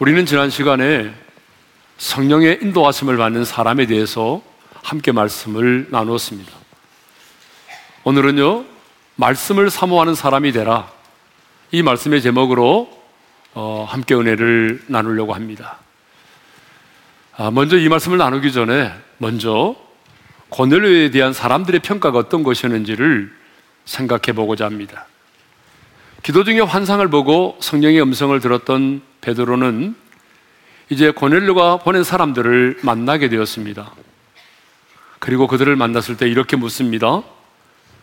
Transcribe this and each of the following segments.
우리는 지난 시간에 성령의 인도하심을 받는 사람에 대해서 함께 말씀을 나누었습니다. 오늘은요, 말씀을 사모하는 사람이 되라. 이 말씀의 제목으로 어, 함께 은혜를 나누려고 합니다. 아, 먼저 이 말씀을 나누기 전에 먼저 고넬료에 대한 사람들의 평가가 어떤 것이었는지를 생각해 보고자 합니다. 기도 중에 환상을 보고 성령의 음성을 들었던 베드로는 이제 고넬료가 보낸 사람들을 만나게 되었습니다. 그리고 그들을 만났을 때 이렇게 묻습니다.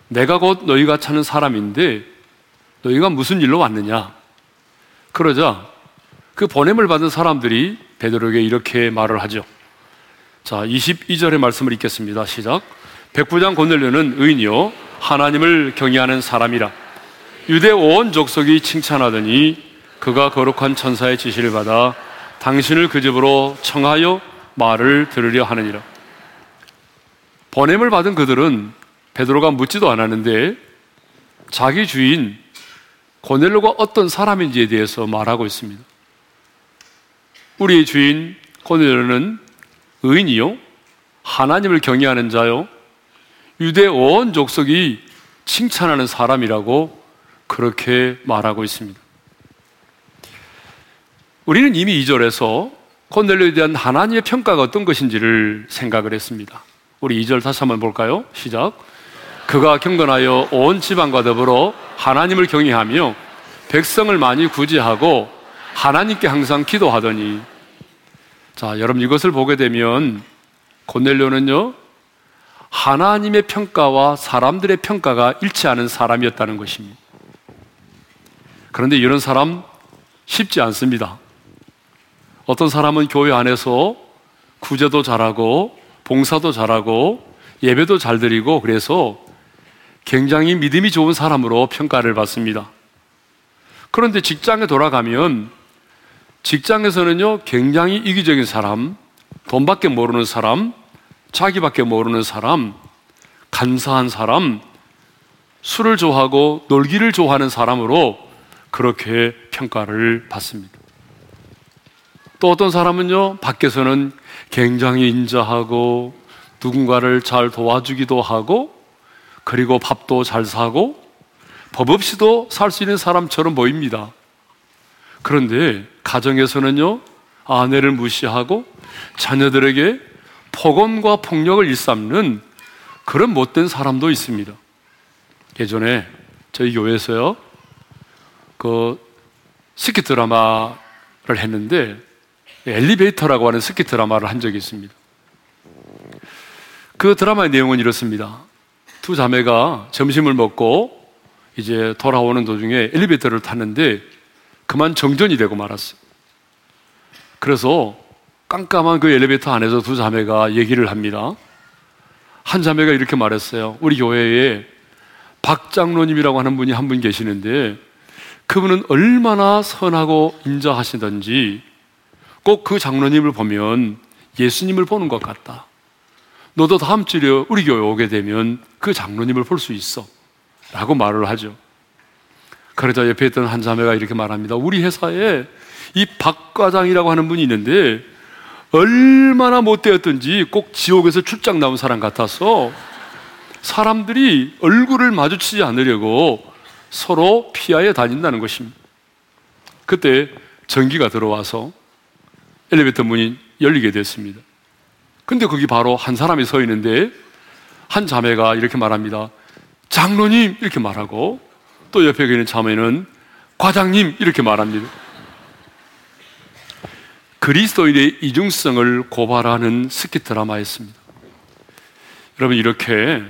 내가 곧 너희가 찾는 사람인데 너희가 무슨 일로 왔느냐? 그러자 그 보냄을 받은 사람들이 베드로에게 이렇게 말을 하죠. 자, 22절의 말씀을 읽겠습니다. 시작. 백부장 고넬료는 의인이요 하나님을 경외하는 사람이라 유대 온 족속이 칭찬하더니 그가 거룩한 천사의 지시를 받아 당신을 그 집으로 청하여 말을 들으려 하느니라. 보냄을 받은 그들은 베드로가 묻지도 않았는데 자기 주인 고넬로가 어떤 사람인지에 대해서 말하고 있습니다. 우리 주인 고넬로는 의인이요 하나님을 경외하는 자요 유대 온 족속이 칭찬하는 사람이라고 그렇게 말하고 있습니다. 우리는 이미 2절에서 코넬료에 대한 하나님의 평가가 어떤 것인지를 생각을 했습니다. 우리 2절 다시 한번 볼까요? 시작. 그가 경건하여 온 지방과 더불어 하나님을 경외하며 백성을 많이 구제하고 하나님께 항상 기도하더니 자, 여러분 이것을 보게 되면 고넬료는요 하나님의 평가와 사람들의 평가가 일치하는 사람이었다는 것입니다. 그런데 이런 사람 쉽지 않습니다. 어떤 사람은 교회 안에서 구제도 잘하고 봉사도 잘하고 예배도 잘 드리고 그래서 굉장히 믿음이 좋은 사람으로 평가를 받습니다. 그런데 직장에 돌아가면 직장에서는요 굉장히 이기적인 사람, 돈밖에 모르는 사람, 자기밖에 모르는 사람, 간사한 사람, 술을 좋아하고 놀기를 좋아하는 사람으로 그렇게 평가를 받습니다. 또 어떤 사람은요, 밖에서는 굉장히 인자하고 누군가를 잘 도와주기도 하고 그리고 밥도 잘 사고 법 없이도 살 수 있는 사람처럼 보입니다. 그런데 가정에서는요, 아내를 무시하고 자녀들에게 폭언과 폭력을 일삼는 그런 못된 사람도 있습니다. 예전에 저희 교회에서요, 그 스키 드라마를 했는데 엘리베이터라고 하는 스키 드라마를 한 적이 있습니다. 그 드라마의 내용은 이렇습니다. 두 자매가 점심을 먹고 이제 돌아오는 도중에 엘리베이터를 탔는데 그만 정전이 되고 말았어요. 그래서 깜깜한 그 엘리베이터 안에서 두 자매가 얘기를 합니다. 한 자매가 이렇게 말했어요. 우리 교회에 박 장로님이라고 하는 분이 한 분 계시는데 그분은 얼마나 선하고 인자하시던지 꼭 그 장로님을 보면 예수님을 보는 것 같다. 너도 다음 주에 우리 교회 오게 되면 그 장로님을 볼 수 있어. 라고 말을 하죠. 그러자 옆에 있던 한 자매가 이렇게 말합니다. 우리 회사에 이 박 과장이라고 하는 분이 있는데 얼마나 못되었던지 꼭 지옥에서 출장 나온 사람 같아서 사람들이 얼굴을 마주치지 않으려고 서로 피하여 다닌다는 것입니다. 그때 전기가 들어와서 엘리베이터 문이 열리게 됐습니다. 근데 거기 바로 한 사람이 서 있는데 한 자매가 이렇게 말합니다. 장로님 이렇게 말하고 또 옆에 있는 자매는 과장님 이렇게 말합니다. 그리스도인의 이중성을 고발하는 스키 드라마였습니다. 여러분 이렇게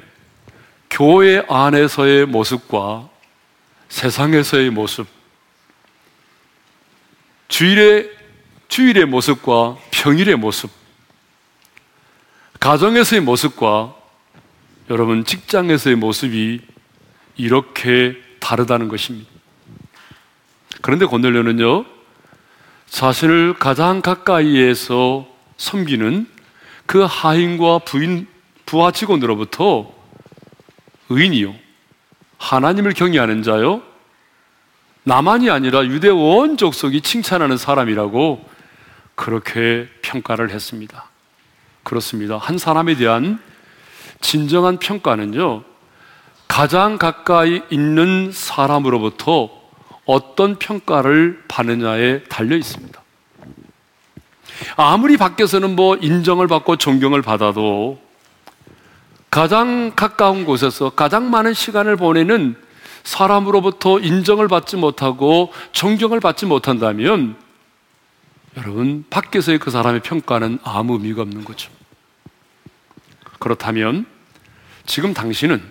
교회 안에서의 모습과 세상에서의 모습, 주일의, 주일의 모습과 평일의 모습, 가정에서의 모습과 여러분 직장에서의 모습이 이렇게 다르다는 것입니다. 그런데 고넬료는요, 자신을 가장 가까이에서 섬기는 그 하인과 부인, 부하 직원으로부터 의인이요. 하나님을 경외하는 자요. 나만이 아니라 유대 온 족속이 칭찬하는 사람이라고 그렇게 평가를 했습니다. 그렇습니다. 한 사람에 대한 진정한 평가는요, 가장 가까이 있는 사람으로부터 어떤 평가를 받느냐에 달려 있습니다. 아무리 밖에서는 뭐 인정을 받고 존경을 받아도 가장 가까운 곳에서 가장 많은 시간을 보내는 사람으로부터 인정을 받지 못하고 존경을 받지 못한다면 여러분, 밖에서의 그 사람의 평가는 아무 의미가 없는 거죠. 그렇다면 지금 당신은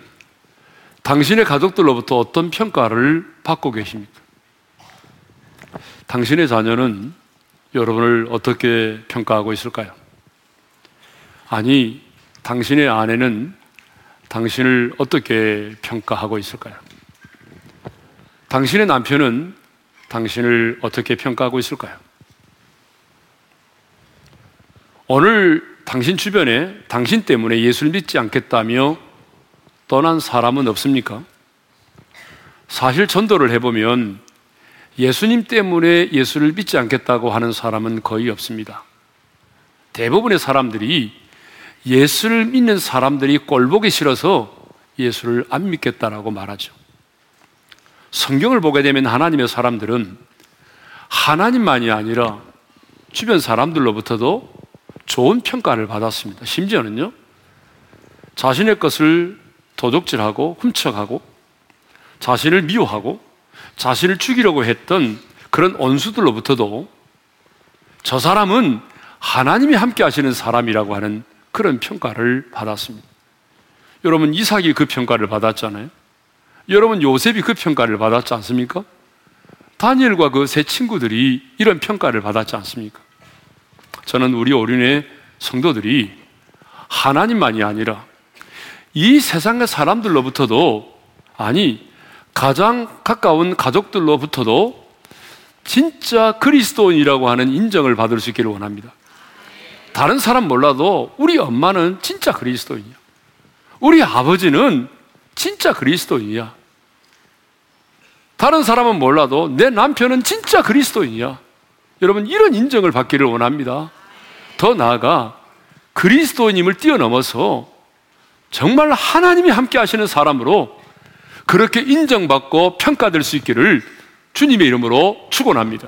당신의 가족들로부터 어떤 평가를 받고 계십니까? 당신의 자녀는 여러분을 어떻게 평가하고 있을까요? 아니, 당신의 아내는 당신을 어떻게 평가하고 있을까요? 당신의 남편은 당신을 어떻게 평가하고 있을까요? 오늘 당신 주변에 당신 때문에 예수를 믿지 않겠다며 떠난 사람은 없습니까? 사실 전도를 해보면 예수님 때문에 예수를 믿지 않겠다고 하는 사람은 거의 없습니다. 대부분의 사람들이 예수를 믿는 사람들이 꼴보기 싫어서 예수를 안 믿겠다라고 말하죠. 성경을 보게 되면 하나님의 사람들은 하나님만이 아니라 주변 사람들로부터도 좋은 평가를 받았습니다. 심지어는요, 자신의 것을 도둑질하고 훔쳐가고 자신을 미워하고 자신을 죽이려고 했던 그런 원수들로부터도 저 사람은 하나님이 함께 하시는 사람이라고 하는 그런 평가를 받았습니다. 여러분, 이삭이 그 평가를 받았잖아요. 여러분, 요셉이 그 평가를 받았지 않습니까? 다니엘과 그 세 친구들이 이런 평가를 받았지 않습니까? 저는 우리 오륜의 성도들이 하나님만이 아니라 이 세상의 사람들로부터도 아니 가장 가까운 가족들로부터도 진짜 그리스도인이라고 하는 인정을 받을 수 있기를 원합니다. 다른 사람 몰라도 우리 엄마는 진짜 그리스도인이야. 우리 아버지는 진짜 그리스도인이야. 다른 사람은 몰라도 내 남편은 진짜 그리스도인이야. 여러분, 이런 인정을 받기를 원합니다. 더 나아가 그리스도님을 뛰어넘어서 정말 하나님이 함께 하시는 사람으로 그렇게 인정받고 평가될 수 있기를 주님의 이름으로 축원합니다.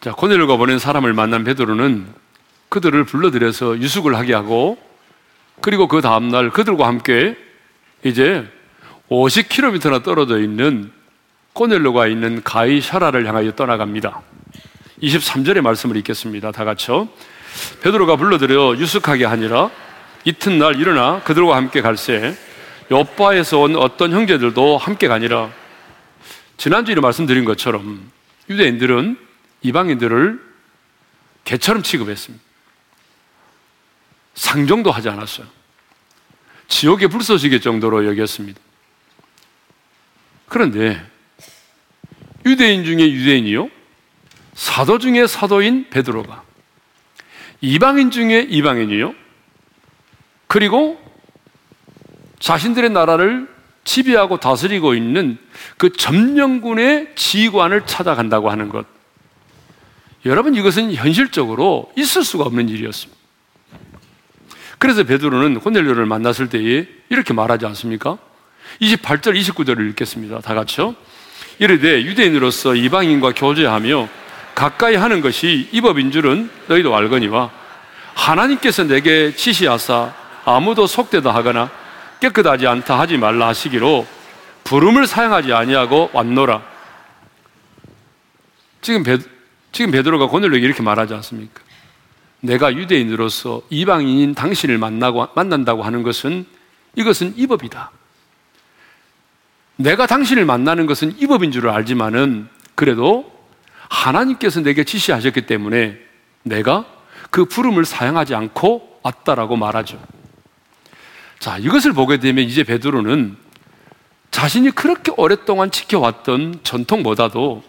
자, 고넬료가 보낸 사람을 만난 베드로는 그들을 불러들여서 유숙을 하게 하고 그리고 그 다음날 그들과 함께 이제 50km나 떨어져 있는 고넬료가 있는 가이 샤라를 향하여 떠나갑니다. 23절의 말씀을 읽겠습니다. 다 같이요. 베드로가 불러들여 유숙하게 하니라 이튿날 일어나 그들과 함께 갈새 요바에서 온 어떤 형제들도 함께 가니라 지난주에 말씀드린 것처럼 유대인들은 이방인들을 개처럼 취급했습니다. 상종도 하지 않았어요. 지옥에 불 쏘시게 정도로 여겼습니다. 그런데 유대인 중에 유대인이요. 사도 중에 사도인 베드로가 이방인 중에 이방인이요. 그리고 자신들의 나라를 지배하고 다스리고 있는 그 점령군의 지휘관을 찾아간다고 하는 것. 여러분 이것은 현실적으로 있을 수가 없는 일이었습니다. 그래서 베드로는 호넬료를 만났을 때에 이렇게 말하지 않습니까? 28절, 29절을 읽겠습니다. 다 같이요. 이르되 유대인으로서 이방인과 교제하며 가까이 하는 것이 이 법인 줄은 너희도 알거니와 하나님께서 내게 지시하사 아무도 속되다 하거나 깨끗하지 않다 하지 말라 하시기로 부름을 사용하지 아니하고 왔노라. 지금 베, 지금 베드로가 고넬로에게 이렇게 말하지 않습니까? 내가 유대인으로서 이방인인 당신을 만나고 만난다고 하는 것은 이것은 이 법이다. 내가 당신을 만나는 것은 이 법인 줄을 알지만은 그래도 하나님께서 내게 지시하셨기 때문에 내가 그 부름을 사용하지 않고 왔다라고 말하죠. 자, 이것을 보게 되면 이제 베드로는 자신이 그렇게 오랫동안 지켜왔던 전통보다도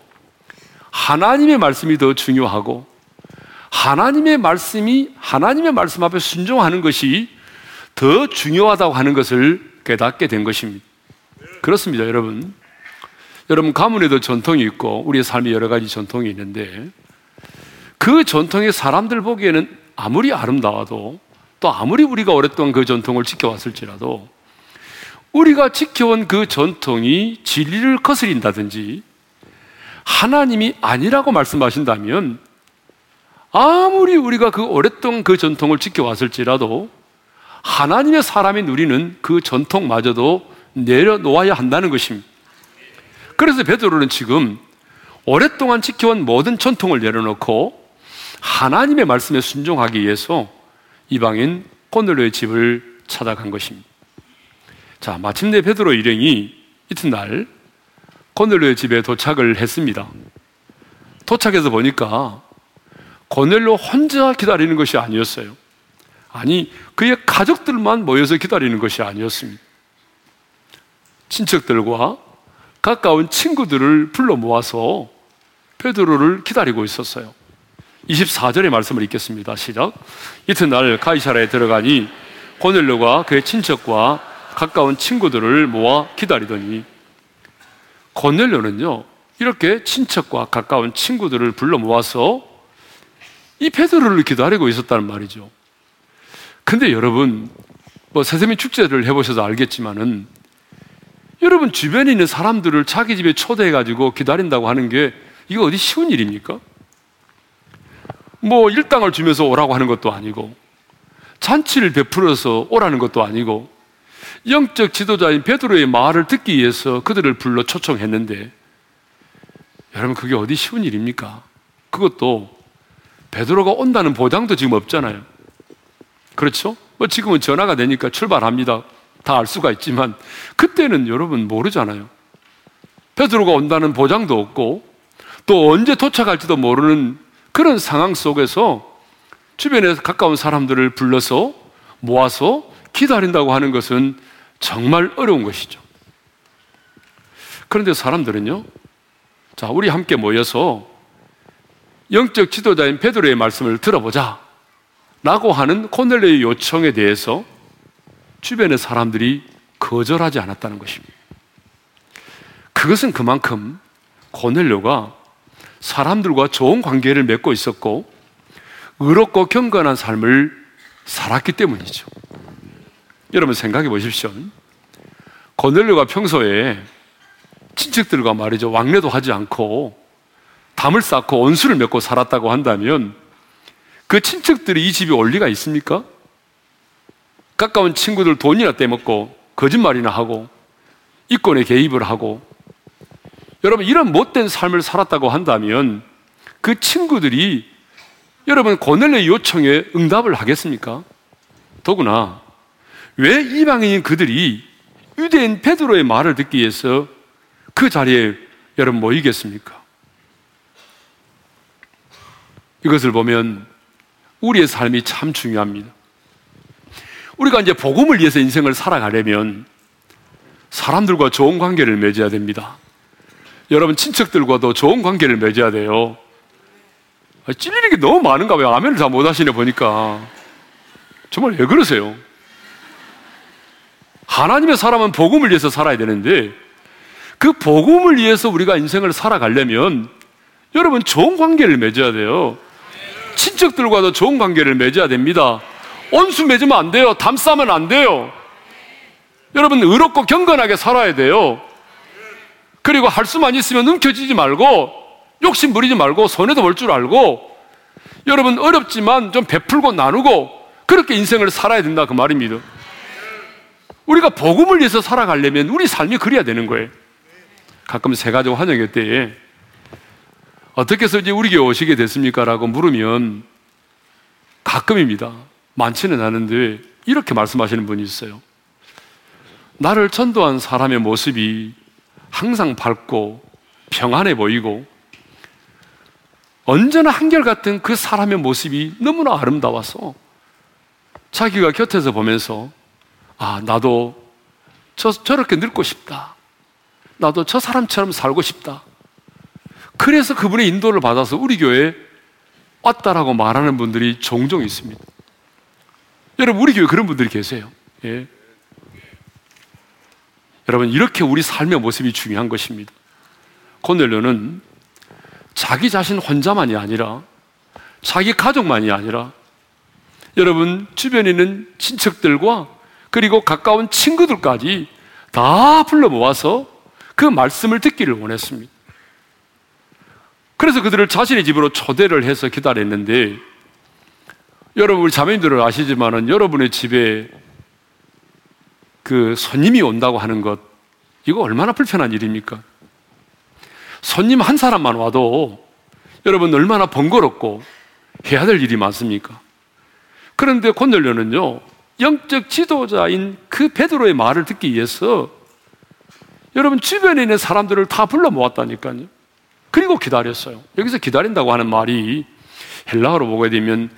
하나님의 말씀이 더 중요하고 하나님의 말씀이 하나님의 말씀 앞에 순종하는 것이 더 중요하다고 하는 것을 깨닫게 된 것입니다. 그렇습니다, 여러분. 여러분, 가문에도 전통이 있고, 우리의 삶에 여러 가지 전통이 있는데, 그 전통이 사람들 보기에는 아무리 아름다워도 또 아무리 우리가 오랫동안 그 전통을 지켜왔을지라도 우리가 지켜온 그 전통이 진리를 거스린다든지 하나님이 아니라고 말씀하신다면 아무리 우리가 그 오랫동안 그 전통을 지켜왔을지라도 하나님의 사람이 누리는 그 전통마저도 내려놓아야 한다는 것입니다. 그래서 베드로는 지금 오랫동안 지켜온 모든 전통을 내려놓고 하나님의 말씀에 순종하기 위해서 이방인 코넬로의 집을 찾아간 것입니다. 자, 마침내 베드로 일행이 이튿날 고넬로의 집에 도착을 했습니다. 도착해서 보니까 고넬로 혼자 기다리는 것이 아니었어요. 아니, 그의 가족들만 모여서 기다리는 것이 아니었습니다. 친척들과 가까운 친구들을 불러 모아서 베드로를 기다리고 있었어요. 24절의 말씀을 읽겠습니다. 시작. 이튿날 가이사라에 들어가니 고넬로가 그의 친척과 가까운 친구들을 모아 기다리더니 고넬료는요 이렇게 친척과 가까운 친구들을 불러 모아서 이 베드로를 기다리고 있었다는 말이죠. 근데 여러분 뭐 세세미 축제를 해보셔서 알겠지만은 여러분 주변에 있는 사람들을 자기 집에 초대해 가지고 기다린다고 하는 게 이거 어디 쉬운 일입니까? 뭐 일당을 주면서 오라고 하는 것도 아니고 잔치를 베풀어서 오라는 것도 아니고 영적 지도자인 베드로의 말을 듣기 위해서 그들을 불러 초청했는데 여러분 그게 어디 쉬운 일입니까? 그것도 베드로가 온다는 보장도 지금 없잖아요. 그렇죠? 뭐 지금은 전화가 되니까 출발합니다. 다 알 수가 있지만 그때는 여러분 모르잖아요. 베드로가 온다는 보장도 없고 또 언제 도착할지도 모르는 그런 상황 속에서 주변에 가까운 사람들을 불러서 모아서 기다린다고 하는 것은 정말 어려운 것이죠. 그런데 사람들은요, 자, 우리 함께 모여서 영적 지도자인 베드로의 말씀을 들어보자. 라고 하는 코넬레의 요청에 대해서 주변의 사람들이 거절하지 않았다는 것입니다. 그것은 그만큼 고넬료가 사람들과 좋은 관계를 맺고 있었고 의롭고 경건한 삶을 살았기 때문이죠. 여러분 생각해 보십시오. 고넬료가 평소에 친척들과 말이죠. 왕래도 하지 않고 담을 쌓고 원수를 맺고 살았다고 한다면 그 친척들이 이 집에 올 리가 있습니까? 가까운 친구들 돈이나 떼먹고 거짓말이나 하고 이권에 개입을 하고 여러분 이런 못된 삶을 살았다고 한다면 그 친구들이 여러분 고넬의 요청에 응답을 하겠습니까? 더구나 왜 이방인인 그들이 유대인 베드로의 말을 듣기 위해서 그 자리에 여러분 모이겠습니까? 이것을 보면 우리의 삶이 참 중요합니다. 우리가 이제 복음을 위해서 인생을 살아가려면 사람들과 좋은 관계를 맺어야 됩니다. 여러분 친척들과도 좋은 관계를 맺어야 돼요. 찔리는 게 너무 많은가 봐요. 아멘을 다 못 하시네 보니까. 정말 왜 그러세요? 하나님의 사람은 복음을 위해서 살아야 되는데 그 복음을 위해서 우리가 인생을 살아가려면 여러분 좋은 관계를 맺어야 돼요. 친척들과도 좋은 관계를 맺어야 됩니다. 온수 맺으면 안 돼요. 담 싸면 안 돼요. 여러분 의롭고 경건하게 살아야 돼요. 그리고 할 수만 있으면 움켜쥐지 말고 욕심 부리지 말고 손해도 볼 줄 알고 여러분 어렵지만 좀 베풀고 나누고 그렇게 인생을 살아야 된다 그 말입니다. 우리가 복음을 위해서 살아가려면 우리 삶이 그래야 되는 거예요. 가끔 세가족 환영회 때에 어떻게 해서 이제 우리 교회 오시게 됐습니까? 라고 물으면 가끔입니다. 많지는 않은데 이렇게 말씀하시는 분이 있어요. 나를 전도한 사람의 모습이 항상 밝고 평안해 보이고 언제나 한결같은 그 사람의 모습이 너무나 아름다워서 자기가 곁에서 보면서 아, 나도 저, 저렇게 늙고 싶다. 나도 저 사람처럼 살고 싶다. 그래서 그분의 인도를 받아서 우리 교회에 왔다라고 말하는 분들이 종종 있습니다. 여러분, 우리 교회 그런 분들이 계세요. 예. 여러분, 이렇게 우리 삶의 모습이 중요한 것입니다. 코넬료는 자기 자신 혼자만이 아니라 자기 가족만이 아니라 여러분 주변에 있는 친척들과 그리고 가까운 친구들까지 다 불러 모아서 그 말씀을 듣기를 원했습니다. 그래서 그들을 자신의 집으로 초대를 해서 기다렸는데 여러분 우리 자매님들은 아시지만은 여러분의 집에 그 손님이 온다고 하는 것 이거 얼마나 불편한 일입니까? 손님 한 사람만 와도 여러분 얼마나 번거롭고 해야 될 일이 많습니까? 그런데 고넬료는요 영적 지도자인 그 베드로의 말을 듣기 위해서 여러분 주변에 있는 사람들을 다 불러 모았다니까요. 그리고 기다렸어요. 여기서 기다린다고 하는 말이 헬라어로 보게 되면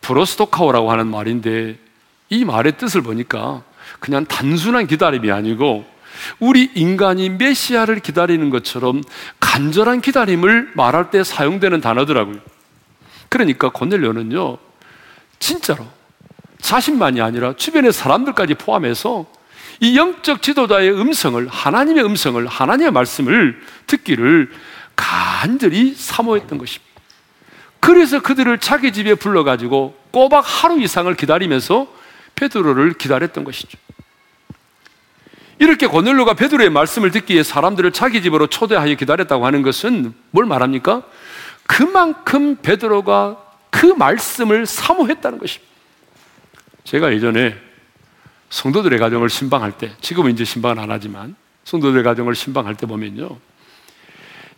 브로스토카오라고 하는 말인데 이 말의 뜻을 보니까 그냥 단순한 기다림이 아니고 우리 인간이 메시아를 기다리는 것처럼 간절한 기다림을 말할 때 사용되는 단어더라고요. 그러니까 고넬료는요, 진짜로 자신만이 아니라 주변의 사람들까지 포함해서 이 영적 지도자의 음성을, 하나님의 음성을, 하나님의 말씀을 듣기를 간절히 사모했던 것입니다. 그래서 그들을 자기 집에 불러가지고 꼬박 하루 이상을 기다리면서 베드로를 기다렸던 것이죠. 이렇게 고넬로가 베드로의 말씀을 듣기 위해 사람들을 자기 집으로 초대하여 기다렸다고 하는 것은 뭘 말합니까? 그만큼 베드로가 그 말씀을 사모했다는 것입니다. 제가 예전에 성도들의 가정을 신방할 때, 지금은 이제 신방을 안 하지만 성도들의 가정을 신방할 때 보면요.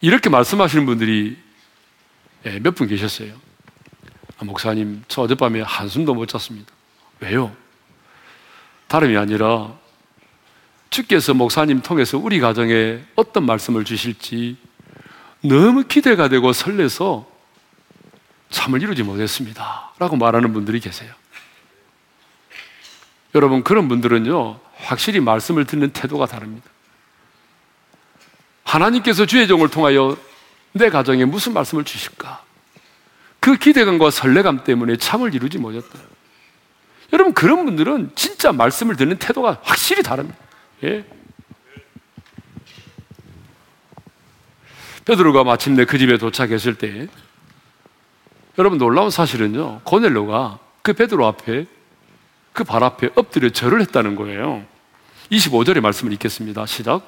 이렇게 말씀하시는 분들이 예, 몇분 계셨어요. 아, 목사님, 저 어젯밤에 한숨도 못 잤습니다. 왜요? 다름이 아니라 주께서 목사님 통해서 우리 가정에 어떤 말씀을 주실지 너무 기대가 되고 설레서 잠을 이루지 못했습니다. 라고 말하는 분들이 계세요. 여러분, 그런 분들은요, 확실히 말씀을 듣는 태도가 다릅니다. 하나님께서 주의 종을 통하여 내 가정에 무슨 말씀을 주실까? 그 기대감과 설레감 때문에 잠을 이루지 못했다. 여러분, 그런 분들은 진짜 말씀을 듣는 태도가 확실히 다릅니다. 예? 베드로가 마침내 그 집에 도착했을 때 여러분 놀라운 사실은요 고넬로가 그 베드로 앞에 그 발 앞에 엎드려 절을 했다는 거예요 25절의 말씀을 읽겠습니다 시작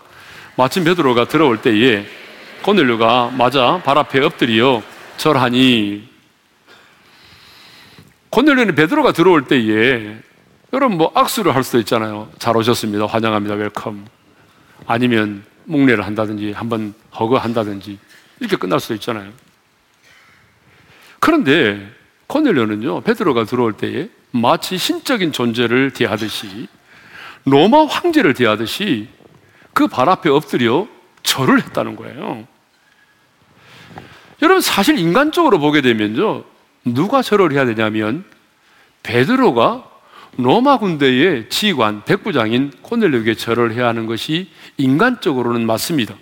마침 베드로가 들어올 때에 고넬료가 맞아 발 앞에 엎드려 절하니 고넬료는 베드로가 들어올 때에 여러분 뭐 악수를 할 수도 있잖아요. 잘 오셨습니다. 환영합니다. Welcome. 아니면 묵례를 한다든지 한번 hug한다든지 이렇게 끝날 수도 있잖아요. 그런데 고넬료는요 베드로가 들어올 때에 마치 신적인 존재를 대하듯이 로마 황제를 대하듯이 그 발 앞에 엎드려 절을 했다는 거예요. 여러분 사실 인간적으로 보게 되면요 누가 절을 해야 되냐면 베드로가 로마 군대의 지휘관, 백부장인 코넬료에게 절을 해야 하는 것이 인간적으로는 맞습니다.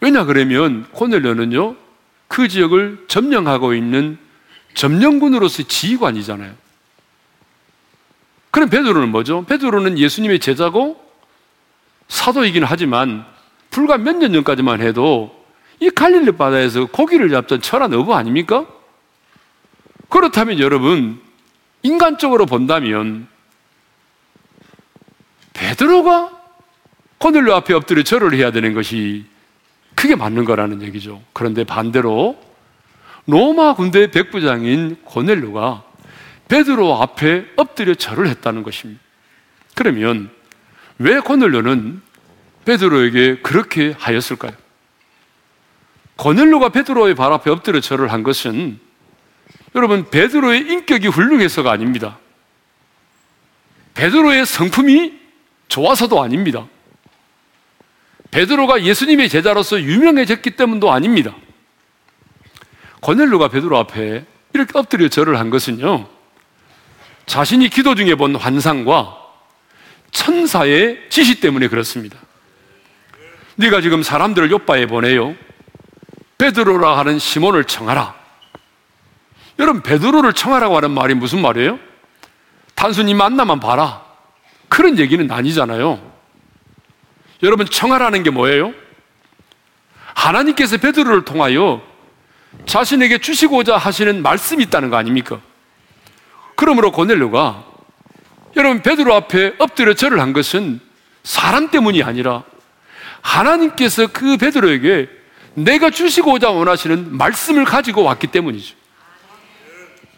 왜냐 그러면 코넬료는요 그 지역을 점령하고 있는 점령군으로서의 지휘관이잖아요. 그럼 베드로는 뭐죠? 베드로는 예수님의 제자고 사도이긴 하지만 불과 몇 년 전까지만 해도 이 갈릴리 바다에서 고기를 잡던 철한 어부 아닙니까? 그렇다면 여러분 인간적으로 본다면 베드로가 코넬료 앞에 엎드려 절을 해야 되는 것이 크게 맞는 거라는 얘기죠. 그런데 반대로 로마 군대 백부장인 고넬료가 베드로 앞에 엎드려 절을 했다는 것입니다. 그러면 왜 고넬료는 베드로에게 그렇게 하였을까요? 고넬료가 베드로의 발 앞에 엎드려 절을 한 것은 여러분 베드로의 인격이 훌륭해서가 아닙니다. 베드로의 성품이 좋아서도 아닙니다. 베드로가 예수님의 제자로서 유명해졌기 때문도 아닙니다. 고넬로가 베드로 앞에 이렇게 엎드려 절을 한 것은요. 자신이 기도 중에 본 환상과 천사의 지시 때문에 그렇습니다. 네가 지금 사람들을 요바에 보내요. 베드로라 하는 시몬을 청하라. 여러분 베드로를 청하라고 하는 말이 무슨 말이에요? 단순히 만나만 봐라. 그런 얘기는 아니잖아요. 여러분 청하라는 게 뭐예요? 하나님께서 베드로를 통하여 자신에게 주시고자 하시는 말씀이 있다는 거 아닙니까? 그러므로 고넬료가 여러분 베드로 앞에 엎드려 절을 한 것은 사람 때문이 아니라 하나님께서 그 베드로에게 내가 주시고자 원하시는 말씀을 가지고 왔기 때문이죠.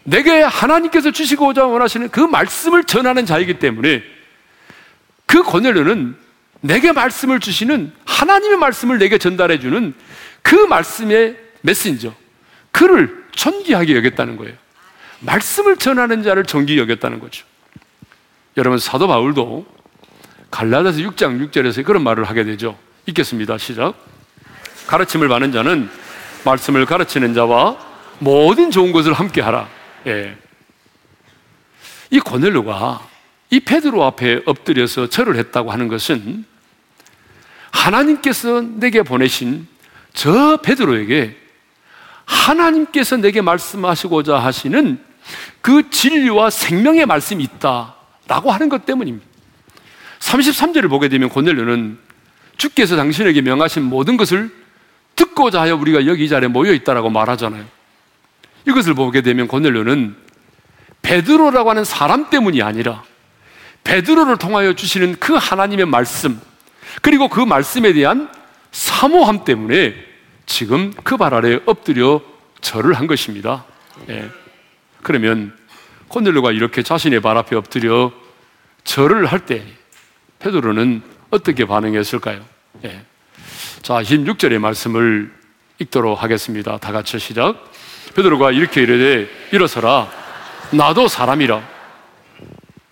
내게 하나님께서 주시고자 원하시는 그 말씀을 전하는 자이기 때문에 그 고넬료는 내게 말씀을 주시는 하나님의 말씀을 내게 전달해 주는 그 말씀의 메신저 그를 존귀하게 여겼다는 거예요. 말씀을 전하는 자를 존귀 여겼다는 거죠. 여러분 사도 바울도 갈라디아서 6장 6절에서 그런 말을 하게 되죠. 읽겠습니다. 시작. 가르침을 받는 자는 말씀을 가르치는 자와 모든 좋은 것을 함께 하라. 예. 이 고넬료가 이 베드로 앞에 엎드려서 절을 했다고 하는 것은 하나님께서 내게 보내신 저 베드로에게 하나님께서 내게 말씀하시고자 하시는 그 진리와 생명의 말씀이 있다라고 하는 것 때문입니다. 33절을 보게 되면 고넬료는 주께서 당신에게 명하신 모든 것을 듣고자 하여 우리가 여기 이 자리에 모여 있다라고 말하잖아요. 이것을 보게 되면 고넬료는 베드로라고 하는 사람 때문이 아니라 베드로를 통하여 주시는 그 하나님의 말씀 그리고 그 말씀에 대한 사모함 때문에 지금 그 발 아래 엎드려 절을 한 것입니다. 예. 그러면 고넬료가 이렇게 자신의 발 앞에 엎드려 절을 할때 베드로는 어떻게 반응했을까요? 예. 자, 16절의 말씀을 읽도록 하겠습니다. 다 같이 시작. 베드로가 이렇게 이르되 일어서라 나도 사람이라.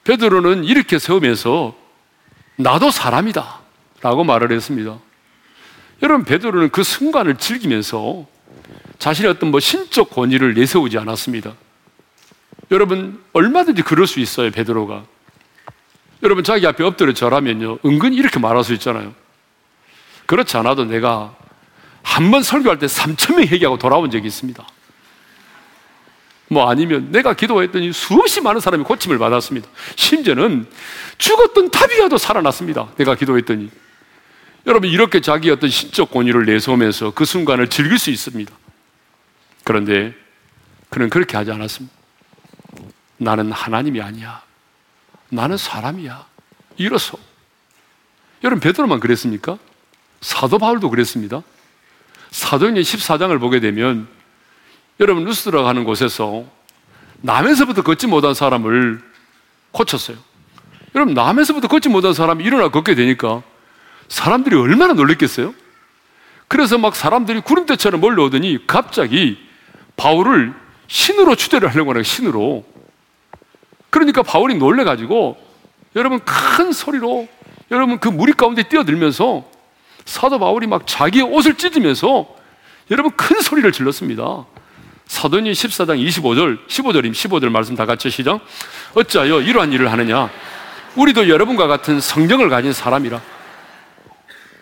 베드로는 이렇게 세우면서 나도 사람이다 라고 말을 했습니다. 여러분 베드로는 그 순간을 즐기면서 자신의 어떤 뭐 신적 권위를 내세우지 않았습니다. 여러분 얼마든지 그럴 수 있어요 베드로가. 여러분 자기 앞에 엎드려 절하면요 은근히 이렇게 말할 수 있잖아요. 그렇지 않아도 내가 한 번 설교할 때 3천 명 얘기하고 돌아온 적이 있습니다. 뭐 아니면 내가 기도했더니 수없이 많은 사람이 고침을 받았습니다. 심지어는 죽었던 타비아도 살아났습니다. 내가 기도했더니. 여러분 이렇게 자기 어떤 신적 권위를 내세우면서 그 순간을 즐길 수 있습니다. 그런데 그는 그렇게 하지 않았습니다. 나는 하나님이 아니야. 나는 사람이야. 이로써 여러분 베드로만 그랬습니까? 사도 바울도 그랬습니다. 사도행전 14장을 보게 되면 여러분 루스드라 가는 곳에서 남에서부터 걷지 못한 사람을 고쳤어요. 여러분 남에서부터 걷지 못한 사람이 일어나 걷게 되니까 사람들이 얼마나 놀랬겠어요? 그래서 막 사람들이 구름대처럼 몰려오더니 갑자기 바울을 신으로 추대를 하려고 하는 신으로. 그러니까 바울이 놀래가지고 여러분 큰 소리로 여러분 그 무리 가운데 뛰어들면서 사도 바울이 막 자기의 옷을 찢으면서 여러분 큰 소리를 질렀습니다. 사도니 14장 25절, 15절임 15절 말씀 다 같이 시작. 어찌하여 이러한 일을 하느냐? 우리도 여러분과 같은 성경을 가진 사람이라.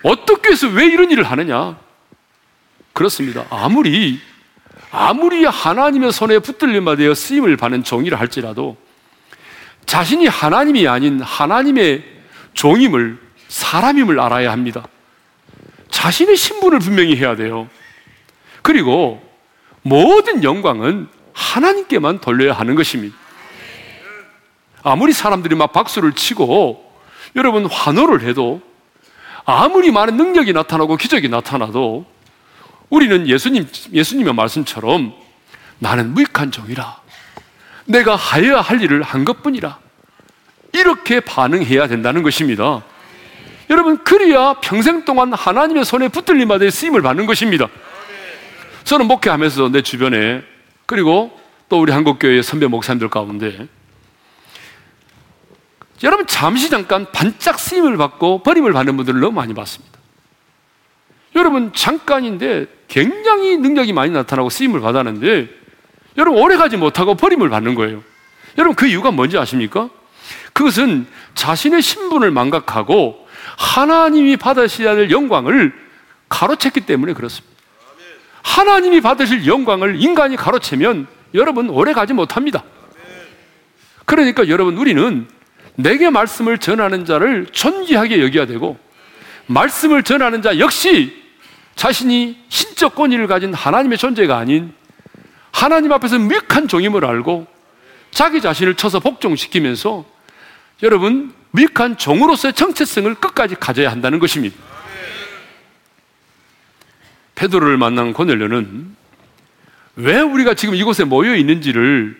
어떻게 해서 왜 이런 일을 하느냐? 그렇습니다. 아무리, 아무리 하나님의 손에 붙들림바 되어 쓰임을 받는 종이라 할지라도 자신이 하나님이 아닌 하나님의 종임을, 사람임을 알아야 합니다. 자신의 신분을 분명히 해야 돼요. 그리고 모든 영광은 하나님께만 돌려야 하는 것입니다. 아무리 사람들이 막 박수를 치고 여러분 환호를 해도 아무리 많은 능력이 나타나고 기적이 나타나도 우리는 예수님, 예수님의 말씀처럼 나는 무익한 종이라. 내가 하여야 할 일을 한 것뿐이라. 이렇게 반응해야 된다는 것입니다. 여러분, 그래야 평생 동안 하나님의 손에 붙들림마다 쓰임을 받는 것입니다. 저는 목회하면서 내 주변에 그리고 또 우리 한국교회 선배 목사님들 가운데 여러분 잠시 잠깐 반짝 쓰임을 받고 버림을 받는 분들을 너무 많이 봤습니다. 여러분 잠깐인데 굉장히 능력이 많이 나타나고 쓰임을 받았는데 여러분 오래 가지 못하고 버림을 받는 거예요. 여러분 그 이유가 뭔지 아십니까? 그것은 자신의 신분을 망각하고 하나님이 받으셔야 될 영광을 가로챘기 때문에 그렇습니다. 하나님이 받으실 영광을 인간이 가로채면 여러분 오래 가지 못합니다. 그러니까 여러분 우리는 내게 말씀을 전하는 자를 존귀하게 여겨야 되고 말씀을 전하는 자 역시 자신이 신적 권위를 가진 하나님의 존재가 아닌 하나님 앞에서 미약한 종임을 알고 자기 자신을 쳐서 복종시키면서 여러분 미약한 종으로서의 정체성을 끝까지 가져야 한다는 것입니다. 페드로를 만난 고넬료는 왜 우리가 지금 이곳에 모여 있는지를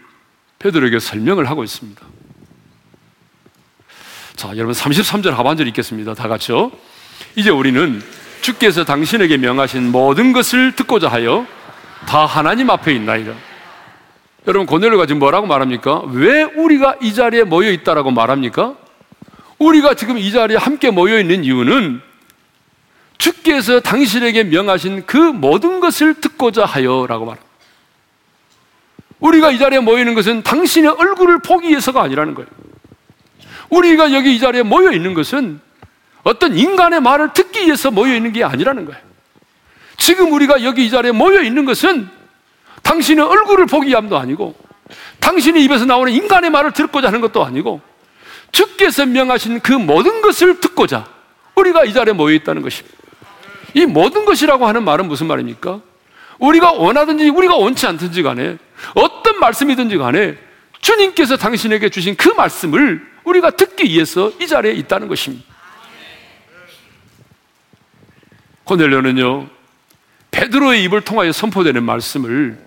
페드로에게 설명을 하고 있습니다. 자, 여러분 33절 하반절 읽겠습니다. 다 같이요. 이제 우리는 주께서 당신에게 명하신 모든 것을 듣고자 하여 다 하나님 앞에 있나이다. 여러분 고넬료가 지금 뭐라고 말합니까? 왜 우리가 이 자리에 모여 있다라고 말합니까? 우리가 지금 이 자리에 함께 모여 있는 이유는 주께서 당신에게 명하신 그 모든 것을 듣고자 하여라고 말합니다. 우리가 이 자리에 모여 있는 것은 당신의 얼굴을 보기 위해서가 아니라는 거예요. 우리가 여기 이 자리에 모여 있는 것은 어떤 인간의 말을 듣기 위해서 모여 있는 게 아니라는 거예요. 지금 우리가 여기 이 자리에 모여 있는 것은 당신의 얼굴을 보기 위함도 아니고 당신의 입에서 나오는 인간의 말을 듣고자 하는 것도 아니고 주께서 명하신 그 모든 것을 듣고자 우리가 이 자리에 모여 있다는 것입니다. 이 모든 것이라고 하는 말은 무슨 말입니까? 우리가 원하든지 우리가 원치 않든지 간에 어떤 말씀이든지 간에 주님께서 당신에게 주신 그 말씀을 우리가 듣기 위해서 이 자리에 있다는 것입니다. 코넬료는요, 베드로의 입을 통하여 선포되는 말씀을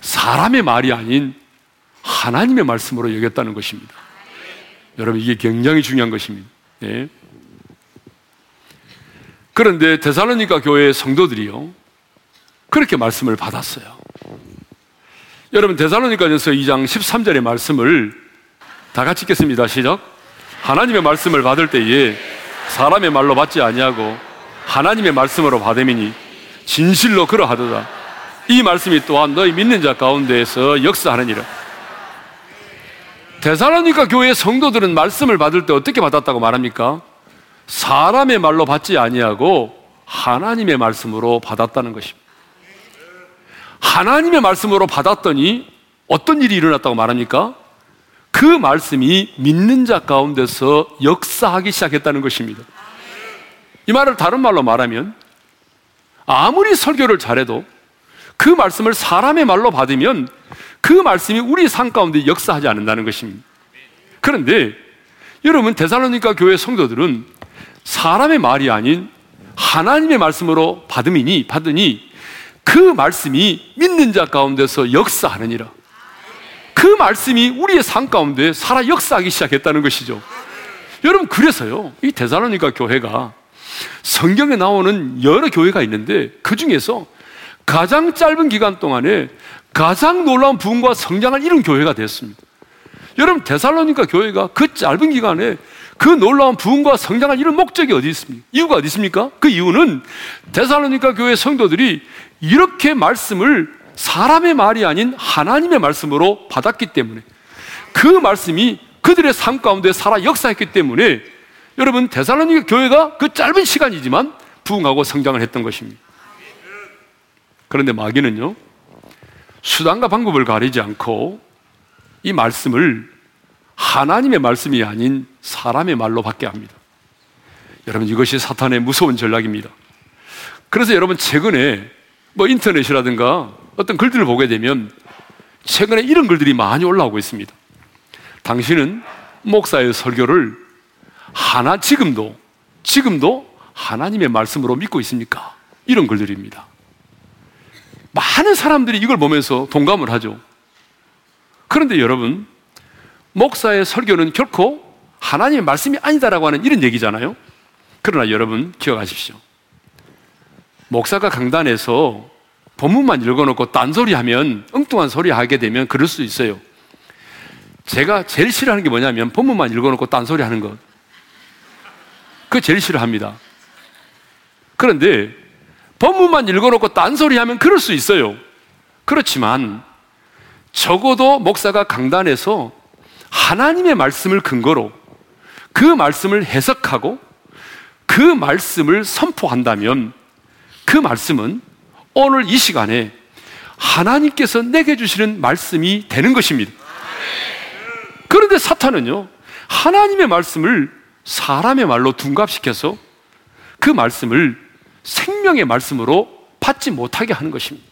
사람의 말이 아닌 하나님의 말씀으로 여겼다는 것입니다. 여러분, 이게 굉장히 중요한 것입니다. 네. 그런데 데살로니가 교회의 성도들이요, 그렇게 말씀을 받았어요. 여러분, 데살로니가전서 2장 13절의 말씀을 다 같이 읽겠습니다. 시작. 하나님의 말씀을 받을 때에 사람의 말로 받지 아니하고 하나님의 말씀으로 받음이니 진실로 그러하도다. 이 말씀이 또한 너희 믿는 자 가운데에서 역사하느니라. 대사로니까 교회 성도들은 말씀을 받을 때 어떻게 받았다고 말합니까? 사람의 말로 받지 아니하고 하나님의 말씀으로 받았다는 것입니다. 하나님의 말씀으로 받았더니 어떤 일이 일어났다고 말합니까? 그 말씀이 믿는 자 가운데서 역사하기 시작했다는 것입니다. 이 말을 다른 말로 말하면 아무리 설교를 잘해도 그 말씀을 사람의 말로 받으면 그 말씀이 우리 삶 가운데 역사하지 않는다는 것입니다. 그런데 여러분 데살로니가 교회 성도들은 사람의 말이 아닌 하나님의 말씀으로 받음이니 받으니 그 말씀이 믿는 자 가운데서 역사하느니라. 그 말씀이 우리의 삶 가운데 살아 역사하기 시작했다는 것이죠. 여러분 그래서요 이 데살로니가 교회가 성경에 나오는 여러 교회가 있는데 그 중에서 가장 짧은 기간 동안에 가장 놀라운 부흥과 성장을 이룬 교회가 됐습니다. 여러분 데살로니가 교회가 그 짧은 기간에 그 놀라운 부흥과 성장을 이룬 목적이 어디 있습니까? 이유가 어디 있습니까? 그 이유는 데살로니가 교회 성도들이 이렇게 말씀을 사람의 말이 아닌 하나님의 말씀으로 받았기 때문에 그 말씀이 그들의 삶 가운데 살아 역사했기 때문에 여러분 데살로니가 교회가 그 짧은 시간이지만 부흥하고 성장을 했던 것입니다. 그런데 마귀는요 수단과 방법을 가리지 않고 이 말씀을 하나님의 말씀이 아닌 사람의 말로 받게 합니다. 여러분 이것이 사탄의 무서운 전략입니다. 그래서 여러분 최근에 뭐 인터넷이라든가 어떤 글들을 보게 되면 최근에 이런 글들이 많이 올라오고 있습니다. 당신은 목사의 설교를 하나 지금도 지금도 하나님의 말씀으로 믿고 있습니까? 이런 글들입니다. 많은 사람들이 이걸 보면서 동감을 하죠. 그런데 여러분, 목사의 설교는 결코 하나님의 말씀이 아니다라고 하는 이런 얘기잖아요. 그러나 여러분 기억하십시오. 목사가 강단에서 본문만 읽어놓고 딴소리 하면 엉뚱한 소리 하게 되면 그럴 수 있어요. 제가 제일 싫어하는 게 뭐냐면 본문만 읽어놓고 딴소리 하는 것. 그 제일 싫어합니다. 그런데 법문만 읽어놓고 딴소리 하면 그럴 수 있어요. 그렇지만 적어도 목사가 강단에서 하나님의 말씀을 근거로 그 말씀을 해석하고 그 말씀을 선포한다면 그 말씀은 오늘 이 시간에 하나님께서 내게 주시는 말씀이 되는 것입니다. 그런데 사탄은요, 하나님의 말씀을 사람의 말로 둔갑시켜서 그 말씀을 생명의 말씀으로 받지 못하게 하는 것입니다.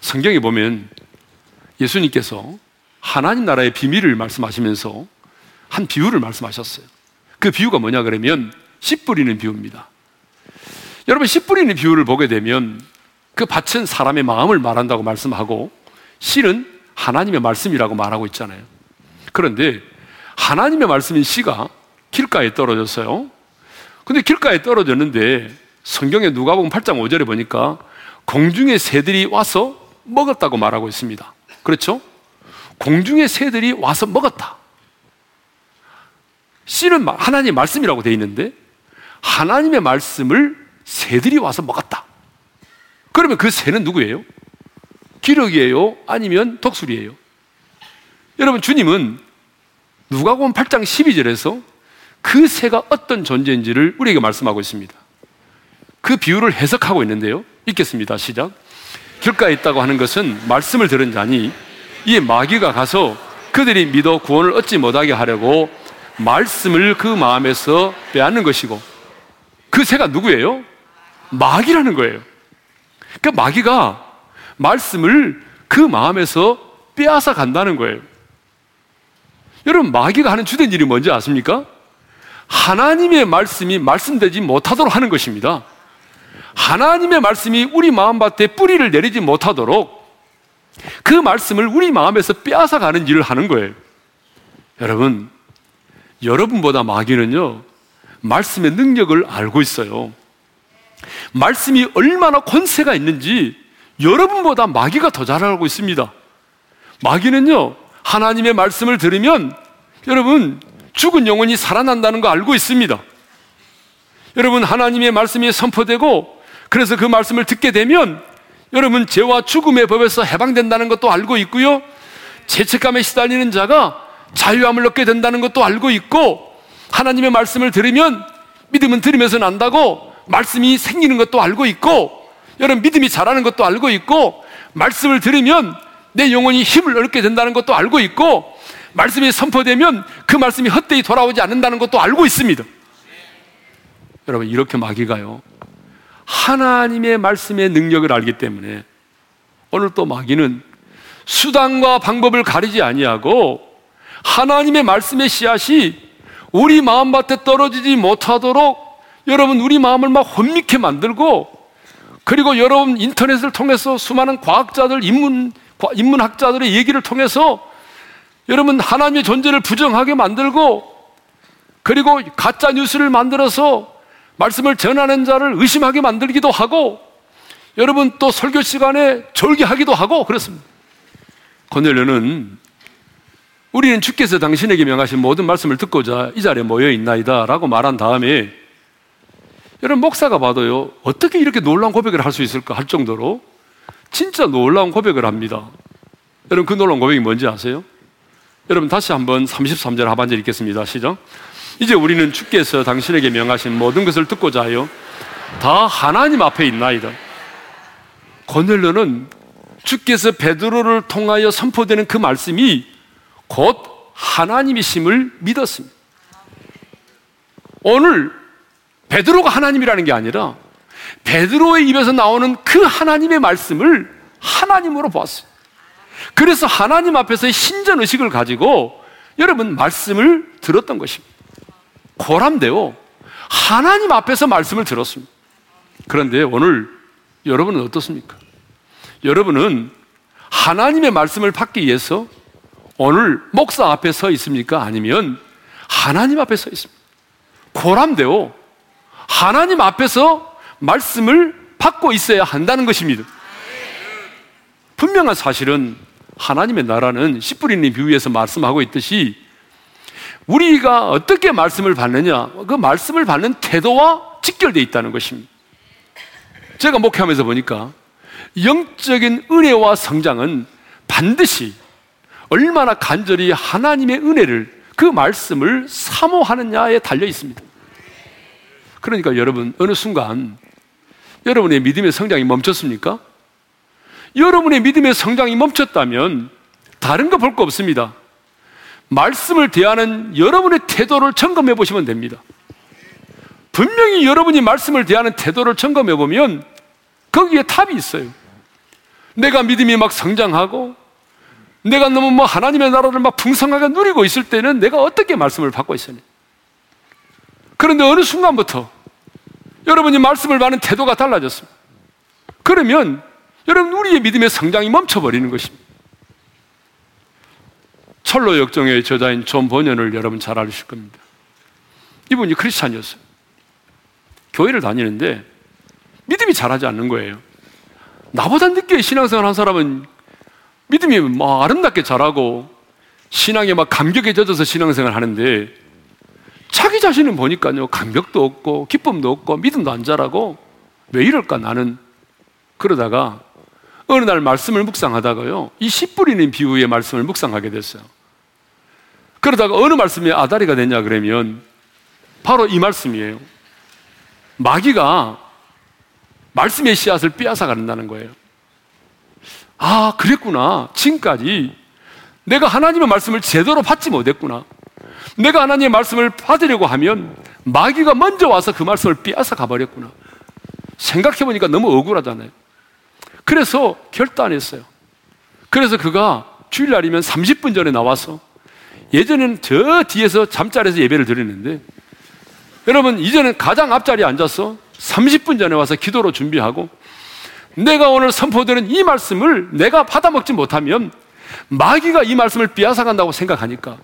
성경에 보면 예수님께서 하나님 나라의 비밀을 말씀하시면서 한 비유를 말씀하셨어요. 그 비유가 뭐냐 그러면 씨 뿌리는 비유입니다. 여러분 씨 뿌리는 비유를 보게 되면 그 밭은 사람의 마음을 말한다고 말씀하고 씨는 하나님의 말씀이라고 말하고 있잖아요. 그런데 하나님의 말씀인 씨가 길가에 떨어졌어요. 근데 길가에 떨어졌는데 성경에 누가복음 8장 5절에 보니까 공중의 새들이 와서 먹었다고 말하고 있습니다. 그렇죠? 공중의 새들이 와서 먹었다. 씨는 하나님의 말씀이라고 되어 있는데 하나님의 말씀을 새들이 와서 먹었다. 그러면 그 새는 누구예요? 기력이에요? 아니면 독수리예요? 여러분, 주님은 누가복음 8장 12절에서 그 새가 어떤 존재인지를 우리에게 말씀하고 있습니다. 그 비유를 해석하고 있는데요. 읽겠습니다. 시작. 길가에 있다고 하는 것은 말씀을 들은 자니 이 마귀가 가서 그들이 믿어 구원을 얻지 못하게 하려고 말씀을 그 마음에서 빼앗는 것이고 그 새가 누구예요? 마귀라는 거예요. 그 마귀가 말씀을 그 마음에서 빼앗아 간다는 거예요. 여러분, 마귀가 하는 주된 일이 뭔지 아십니까? 하나님의 말씀이 말씀되지 못하도록 하는 것입니다. 하나님의 말씀이 우리 마음밭에 뿌리를 내리지 못하도록 그 말씀을 우리 마음에서 빼앗아 가는 일을 하는 거예요. 여러분, 여러분보다 마귀는요, 말씀의 능력을 알고 있어요. 말씀이 얼마나 권세가 있는지 여러분보다 마귀가 더 잘 알고 있습니다. 마귀는요, 하나님의 말씀을 들으면 여러분, 죽은 영혼이 살아난다는 거 알고 있습니다. 여러분, 하나님의 말씀이 선포되고 그래서 그 말씀을 듣게 되면 여러분, 죄와 죽음의 법에서 해방된다는 것도 알고 있고요. 죄책감에 시달리는 자가 자유함을 얻게 된다는 것도 알고 있고 하나님의 말씀을 들으면 믿음은 들으면서 난다고 말씀이 생기는 것도 알고 있고 여러분 믿음이 자라는 것도 알고 있고 말씀을 들으면 내 영혼이 힘을 얻게 된다는 것도 알고 있고 말씀이 선포되면 그 말씀이 헛되이 돌아오지 않는다는 것도 알고 있습니다. 여러분 이렇게 마귀가요 하나님의 말씀의 능력을 알기 때문에 오늘 또 마귀는 수단과 방법을 가리지 아니하고 하나님의 말씀의 씨앗이 우리 마음밭에 떨어지지 못하도록 여러분 우리 마음을 막 혼미케 만들고 그리고 여러분 인터넷을 통해서 수많은 과학자들 인문 인문학자들의 얘기를 통해서 여러분 하나님의 존재를 부정하게 만들고 그리고 가짜 뉴스를 만들어서 말씀을 전하는 자를 의심하게 만들기도 하고 여러분 또 설교 시간에 절개하기도 하고 그렇습니다. 고넬료는 우리는 주께서 당신에게 명하신 모든 말씀을 듣고자 이 자리에 모여 있나이다 라고 말한 다음에 여러분 목사가 봐도요 어떻게 이렇게 놀라운 고백을 할 수 있을까 할 정도로 진짜 놀라운 고백을 합니다. 여러분 그 놀라운 고백이 뭔지 아세요? 여러분 다시 한번 33절 하반절 읽겠습니다. 시작. 이제 우리는 주께서 당신에게 명하신 모든 것을 듣고자 하여 다 하나님 앞에 있나이다. 고넬료는 주께서 베드로를 통하여 선포되는 그 말씀이 곧 하나님이심을 믿었습니다. 오늘 베드로가 하나님이라는 게 아니라 베드로의 입에서 나오는 그 하나님의 말씀을 하나님으로 보았어요. 그래서 하나님 앞에서의 신전 의식을 가지고 여러분 말씀을 들었던 것입니다. 고람되어 하나님 앞에서 말씀을 들었습니다. 그런데 오늘 여러분은 어떻습니까? 여러분은 하나님의 말씀을 받기 위해서 오늘 목사 앞에 서 있습니까? 아니면 하나님 앞에 서 있습니까? 고람되어 하나님 앞에서 말씀을 받고 있어야 한다는 것입니다. 분명한 사실은 하나님의 나라는 씨 뿌리는 비유에서 말씀하고 있듯이 우리가 어떻게 말씀을 받느냐, 그 말씀을 받는 태도와 직결되어 있다는 것입니다. 제가 목회하면서 보니까 영적인 은혜와 성장은 반드시 얼마나 간절히 하나님의 은혜를 그 말씀을 사모하느냐에 달려 있습니다. 그러니까 여러분 어느 순간 여러분의 믿음의 성장이 멈췄습니까? 여러분의 믿음의 성장이 멈췄다면 다른 거 볼 거 없습니다. 말씀을 대하는 여러분의 태도를 점검해 보시면 됩니다. 분명히 여러분이 말씀을 대하는 태도를 점검해 보면 거기에 답이 있어요. 내가 믿음이 막 성장하고 내가 너무 뭐 하나님의 나라를 막 풍성하게 누리고 있을 때는 내가 어떻게 말씀을 받고 있었냐. 그런데 어느 순간부터 여러분이 말씀을 받는 태도가 달라졌습니다. 그러면 여러분 우리의 믿음의 성장이 멈춰버리는 것입니다. 천로 역정의 저자인 존 번연을 여러분 잘 아실 겁니다. 이분이 크리스찬이었어요. 교회를 다니는데 믿음이 자라지 않는 거예요. 나보다 늦게 신앙생활 한 사람은 믿음이 막 아름답게 자라고 신앙에 막 감격에 젖어서 신앙생활 하는데 자기 자신은 보니까요 감격도 없고 기쁨도 없고 믿음도 안 자라고 왜 이럴까 나는? 그러다가 어느 날 말씀을 묵상하다가요 이 씨 뿌리는 비유의 말씀을 묵상하게 됐어요. 그러다가 어느 말씀이 아다리가 됐냐 그러면 바로 이 말씀이에요. 마귀가 말씀의 씨앗을 빼앗아 간다는 거예요. 아 그랬구나. 지금까지 내가 하나님의 말씀을 제대로 받지 못했구나 내가 하나님의 말씀을 받으려고 하면 마귀가 먼저 와서 그 말씀을 빼앗아 가버렸구나. 생각해보니까 너무 억울하잖아요. 그래서 결단했어요. 그래서 그가 주일날이면 30분 전에 나와서 예전에는 저 뒤에서 잠자리에서 예배를 드리는데 여러분 이제는 가장 앞자리에 앉아서 30분 전에 와서 기도로 준비하고 내가 오늘 선포드는 이 말씀을 내가 받아먹지 못하면 마귀가 이 말씀을 빼앗아 간다고 생각하니까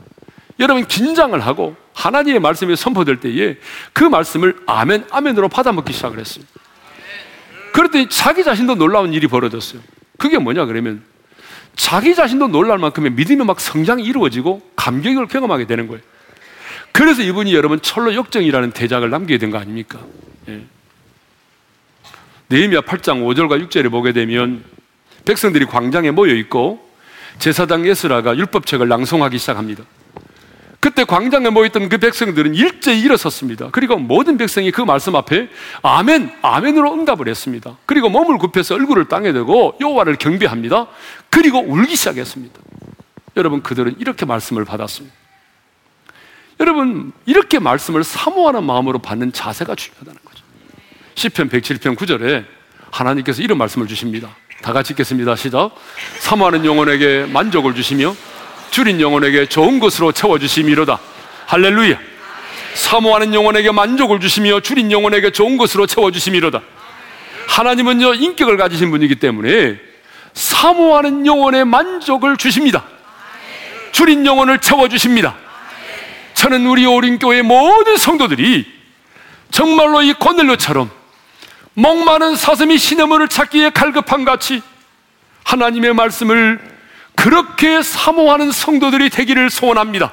여러분 긴장을 하고 하나님의 말씀이 선포될 때에 그 말씀을 아멘 아멘으로 받아먹기 시작을 했어요. 그랬더니 자기 자신도 놀라운 일이 벌어졌어요. 그게 뭐냐 그러면 자기 자신도 놀랄 만큼의 믿음이 막 성장이 이루어지고 감격을 경험하게 되는 거예요. 그래서 이분이 여러분 철로 역정이라는 대작을 남기게 된 거 아닙니까? 예. 네미야 8장 5절과 6절에 보게 되면 백성들이 광장에 모여 있고 제사장 예스라가 율법책을 낭송하기 시작합니다. 그때 광장에 모였던 그 백성들은 일제히 일어섰습니다. 그리고 모든 백성이 그 말씀 앞에 아멘, 아멘으로 응답을 했습니다. 그리고 몸을 굽혀서 얼굴을 땅에 대고 여호와를 경배합니다. 그리고 울기 시작했습니다. 여러분 그들은 이렇게 말씀을 받았습니다. 여러분 이렇게 말씀을 사모하는 마음으로 받는 자세가 중요하다는 거죠. 시편 107편 9절에 하나님께서 이런 말씀을 주십니다. 다 같이 읽겠습니다. 시작. 사모하는 영혼에게 만족을 주시며 줄인 영혼에게 좋은 것으로 채워주심이로다. 할렐루야. 사모하는 영혼에게 만족을 주시며 줄인 영혼에게 좋은 것으로 채워주심이로다. 하나님은요, 인격을 가지신 분이기 때문에 사모하는 영혼에 만족을 주십니다. 줄인 영혼을 채워주십니다. 저는 우리 오린교회 모든 성도들이 정말로 이 고넬료처럼 목마른 사슴이 시냇물을 찾기에 갈급한 같이 하나님의 말씀을 그렇게 사모하는 성도들이 되기를 소원합니다.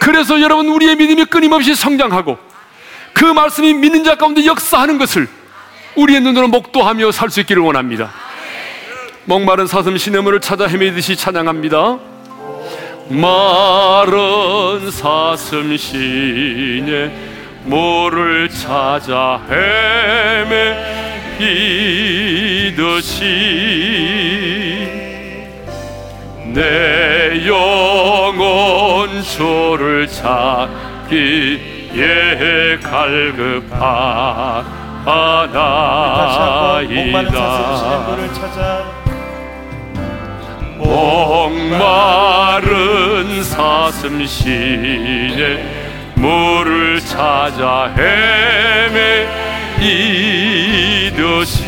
그래서 여러분 우리의 믿음이 끊임없이 성장하고 그 말씀이 믿는 자 가운데 역사하는 것을 우리의 눈으로 목도하며 살 수 있기를 원합니다. 목마른 사슴 시냇물을 찾아 헤매듯이 찬양합니다. 마른 사슴 시내 물을 찾아 헤매이듯이 내 영혼 주를 찾기에 갈급하나이다. 목마른 사슴 시에 물을 찾아 헤매이듯이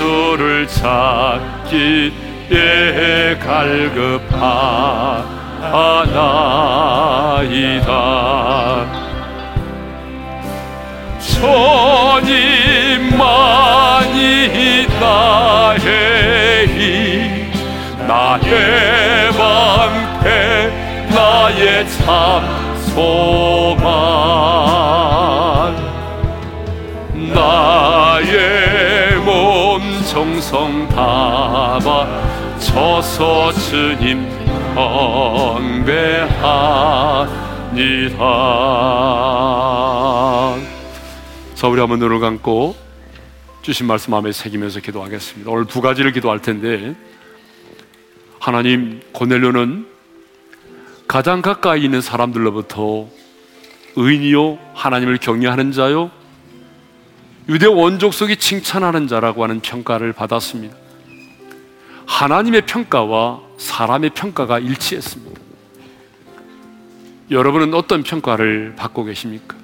주를 찾기에 갈급하나이다. 천인만이 나의 힘 나의 방패 나의 참 소망. 나의 몸 정성 다바 쳐서 주님 경배하니다 자 우리 한번 눈을 감고 주신 말씀 마음에 새기면서 기도하겠습니다. 오늘 두 가지를 기도할 텐데 하나님 고넬료는 가장 가까이 있는 사람들로부터 의인이요 하나님을 경외하는 자요 유대 원족속이 칭찬하는 자라고 하는 평가를 받았습니다. 하나님의 평가와 사람의 평가가 일치했습니다. 여러분은 어떤 평가를 받고 계십니까?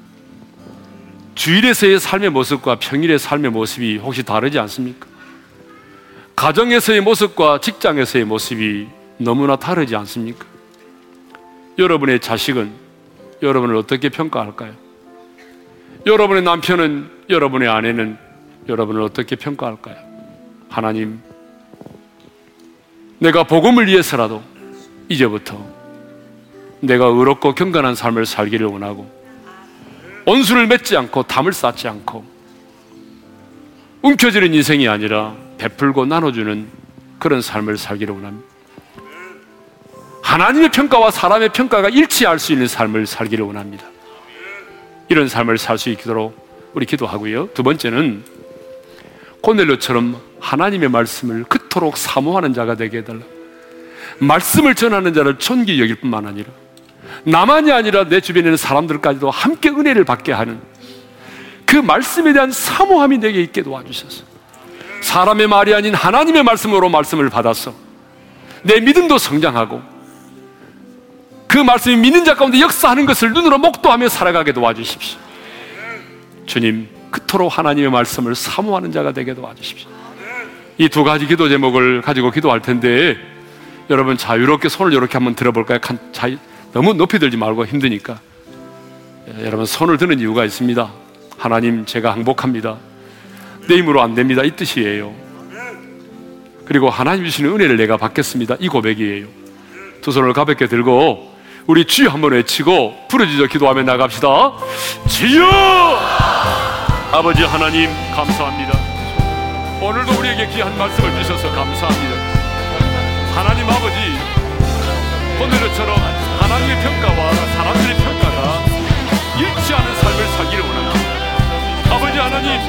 주일에서의 삶의 모습과 평일의 삶의 모습이 혹시 다르지 않습니까? 가정에서의 모습과 직장에서의 모습이 너무나 다르지 않습니까? 여러분의 자식은 여러분을 어떻게 평가할까요? 여러분의 남편은, 여러분의 아내는 여러분을 어떻게 평가할까요? 하나님, 내가 복음을 위해서라도 이제부터 내가 의롭고 경건한 삶을 살기를 원하고 온수를 맺지 않고 담을 쌓지 않고 움켜쥐는 인생이 아니라 베풀고 나눠주는 그런 삶을 살기를 원합니다. 하나님의 평가와 사람의 평가가 일치할 수 있는 삶을 살기를 원합니다. 이런 삶을 살 수 있도록 우리 기도하고요. 두 번째는 고넬료처럼 하나님의 말씀을 그토록 사모하는 자가 되게 해달라. 말씀을 전하는 자를 존귀 여길 뿐만 아니라 나만이 아니라 내 주변에 있는 사람들까지도 함께 은혜를 받게 하는 그 말씀에 대한 사모함이 내게 있게 도와주셔서 사람의 말이 아닌 하나님의 말씀으로 말씀을 받아서 내 믿음도 성장하고 그 말씀이 믿는 자 가운데 역사하는 것을 눈으로 목도하며 살아가게 도와주십시오. 주님, 그토록 하나님의 말씀을 사모하는 자가 되게 도와주십시오. 이 두 가지 기도 제목을 가지고 기도할 텐데 여러분 자유롭게 손을 이렇게 한번 들어볼까요? 너무 높이 들지 말고 힘드니까 예, 여러분 손을 드는 이유가 있습니다. 하나님 제가 항복합니다. 내 힘으로 안 됩니다. 이 뜻이에요. 그리고 하나님 주시는 은혜를 내가 받겠습니다. 이 고백이에요. 두 손을 가볍게 들고 우리 주여 한번 외치고 부르짖어 기도하며 나갑시다. 주여! 아버지 하나님 감사합니다. 오늘도 우리에게 귀한 말씀을 주셔서 감사합니다. 하나님 아버지 오늘처럼 하나님의 평가와 사람들의 평가가 일치하는 삶을 살기를 원합니다. 아버지 하나님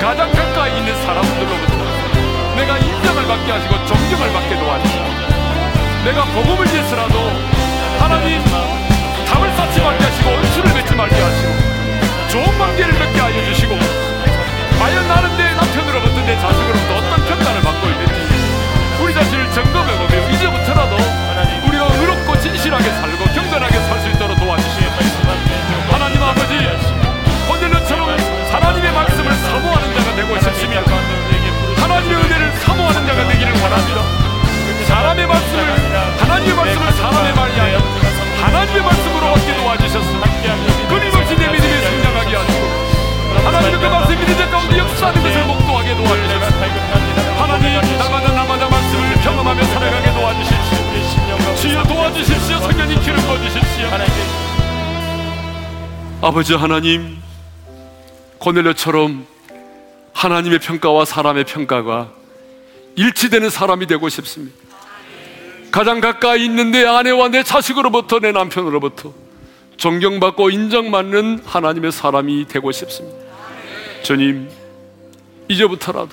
가장 가까이 있는 사람들로부터 내가 인정을 받게 하시고 존경을 받게 도와주시고 내가 복음을 위해서라도 하나님 담을 쌓지 말게 하시고 온수를 맺지 말게 하시고 좋은 관계를 맺게 하여 주시고 과연 나는 내 남편으로부터 내 자식으로부터 어떤 평가를 받고 있는지 우리 자신을 점검해보며 이제부터라도 우리가 의롭고 진실하게 살고 경건하게 살 수 있도록 도와주시옵 하나님 아버지 호넬료처럼 하나님의 말씀을 사모하는 자가 되고 싶으며 하나님의 은혜를 사모하는 자가 되기를 원합니다 사람의 말씀을 하나님의 말씀을 사람의 말이 아니라 하나님의 말씀으로 얻게 도와주셨습니다. 끊임없이 내 믿음이 성장하게 하시고 하나님의 그 말씀 믿는 자 가운데 역사하는 것을 목도하게 도와주셨습니다. 하나님 날마다 날마다 말씀을 경험하며 살아가게 도와주십시오. 주여 도와주십시오. 성령님 기름 부어주십시오. 아버지 하나님 고넬료처럼 하나님의 평가와 사람의 평가가 일치되는 사람이 되고 싶습니다. 가장 가까이 있는 내 아내와 내 자식으로부터 내 남편으로부터 존경받고 인정받는 하나님의 사람이 되고 싶습니다. 주님, 이제부터라도,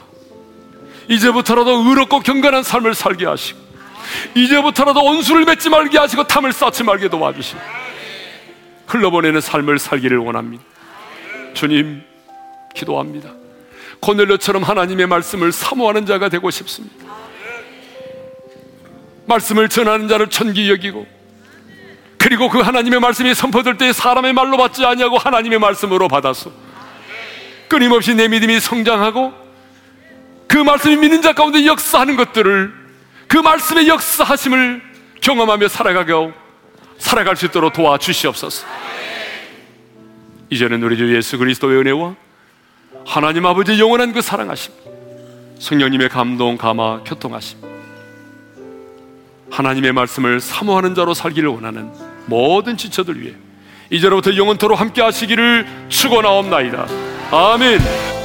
이제부터라도 의롭고 경건한 삶을 살게 하시고, 이제부터라도 온수를 맺지 말게 하시고, 탐을 쌓지 말게 도와주시고, 흘러보내는 삶을 살기를 원합니다. 주님, 기도합니다. 고넬료처럼 하나님의 말씀을 사모하는 자가 되고 싶습니다. 말씀을 전하는 자를 천기 여기고 그리고 그 하나님의 말씀이 선포될 때 사람의 말로 받지 아니하고 하나님의 말씀으로 받아서 끊임없이 내 믿음이 성장하고 그 말씀이 믿는 자 가운데 역사하는 것들을 그 말씀의 역사하심을 경험하며 살아가게 하고 살아갈 수 있도록 도와주시옵소서. 이제는 우리 주 예수 그리스도의 은혜와 하나님 아버지 영원한 그 사랑하심, 성령님의 감동, 감화, 교통하심, 하나님의 말씀을 사모하는 자로 살기를 원하는 모든 지체들 위해 이제로부터 영원토로 함께 하시기를 축원하옵나이다. 아멘.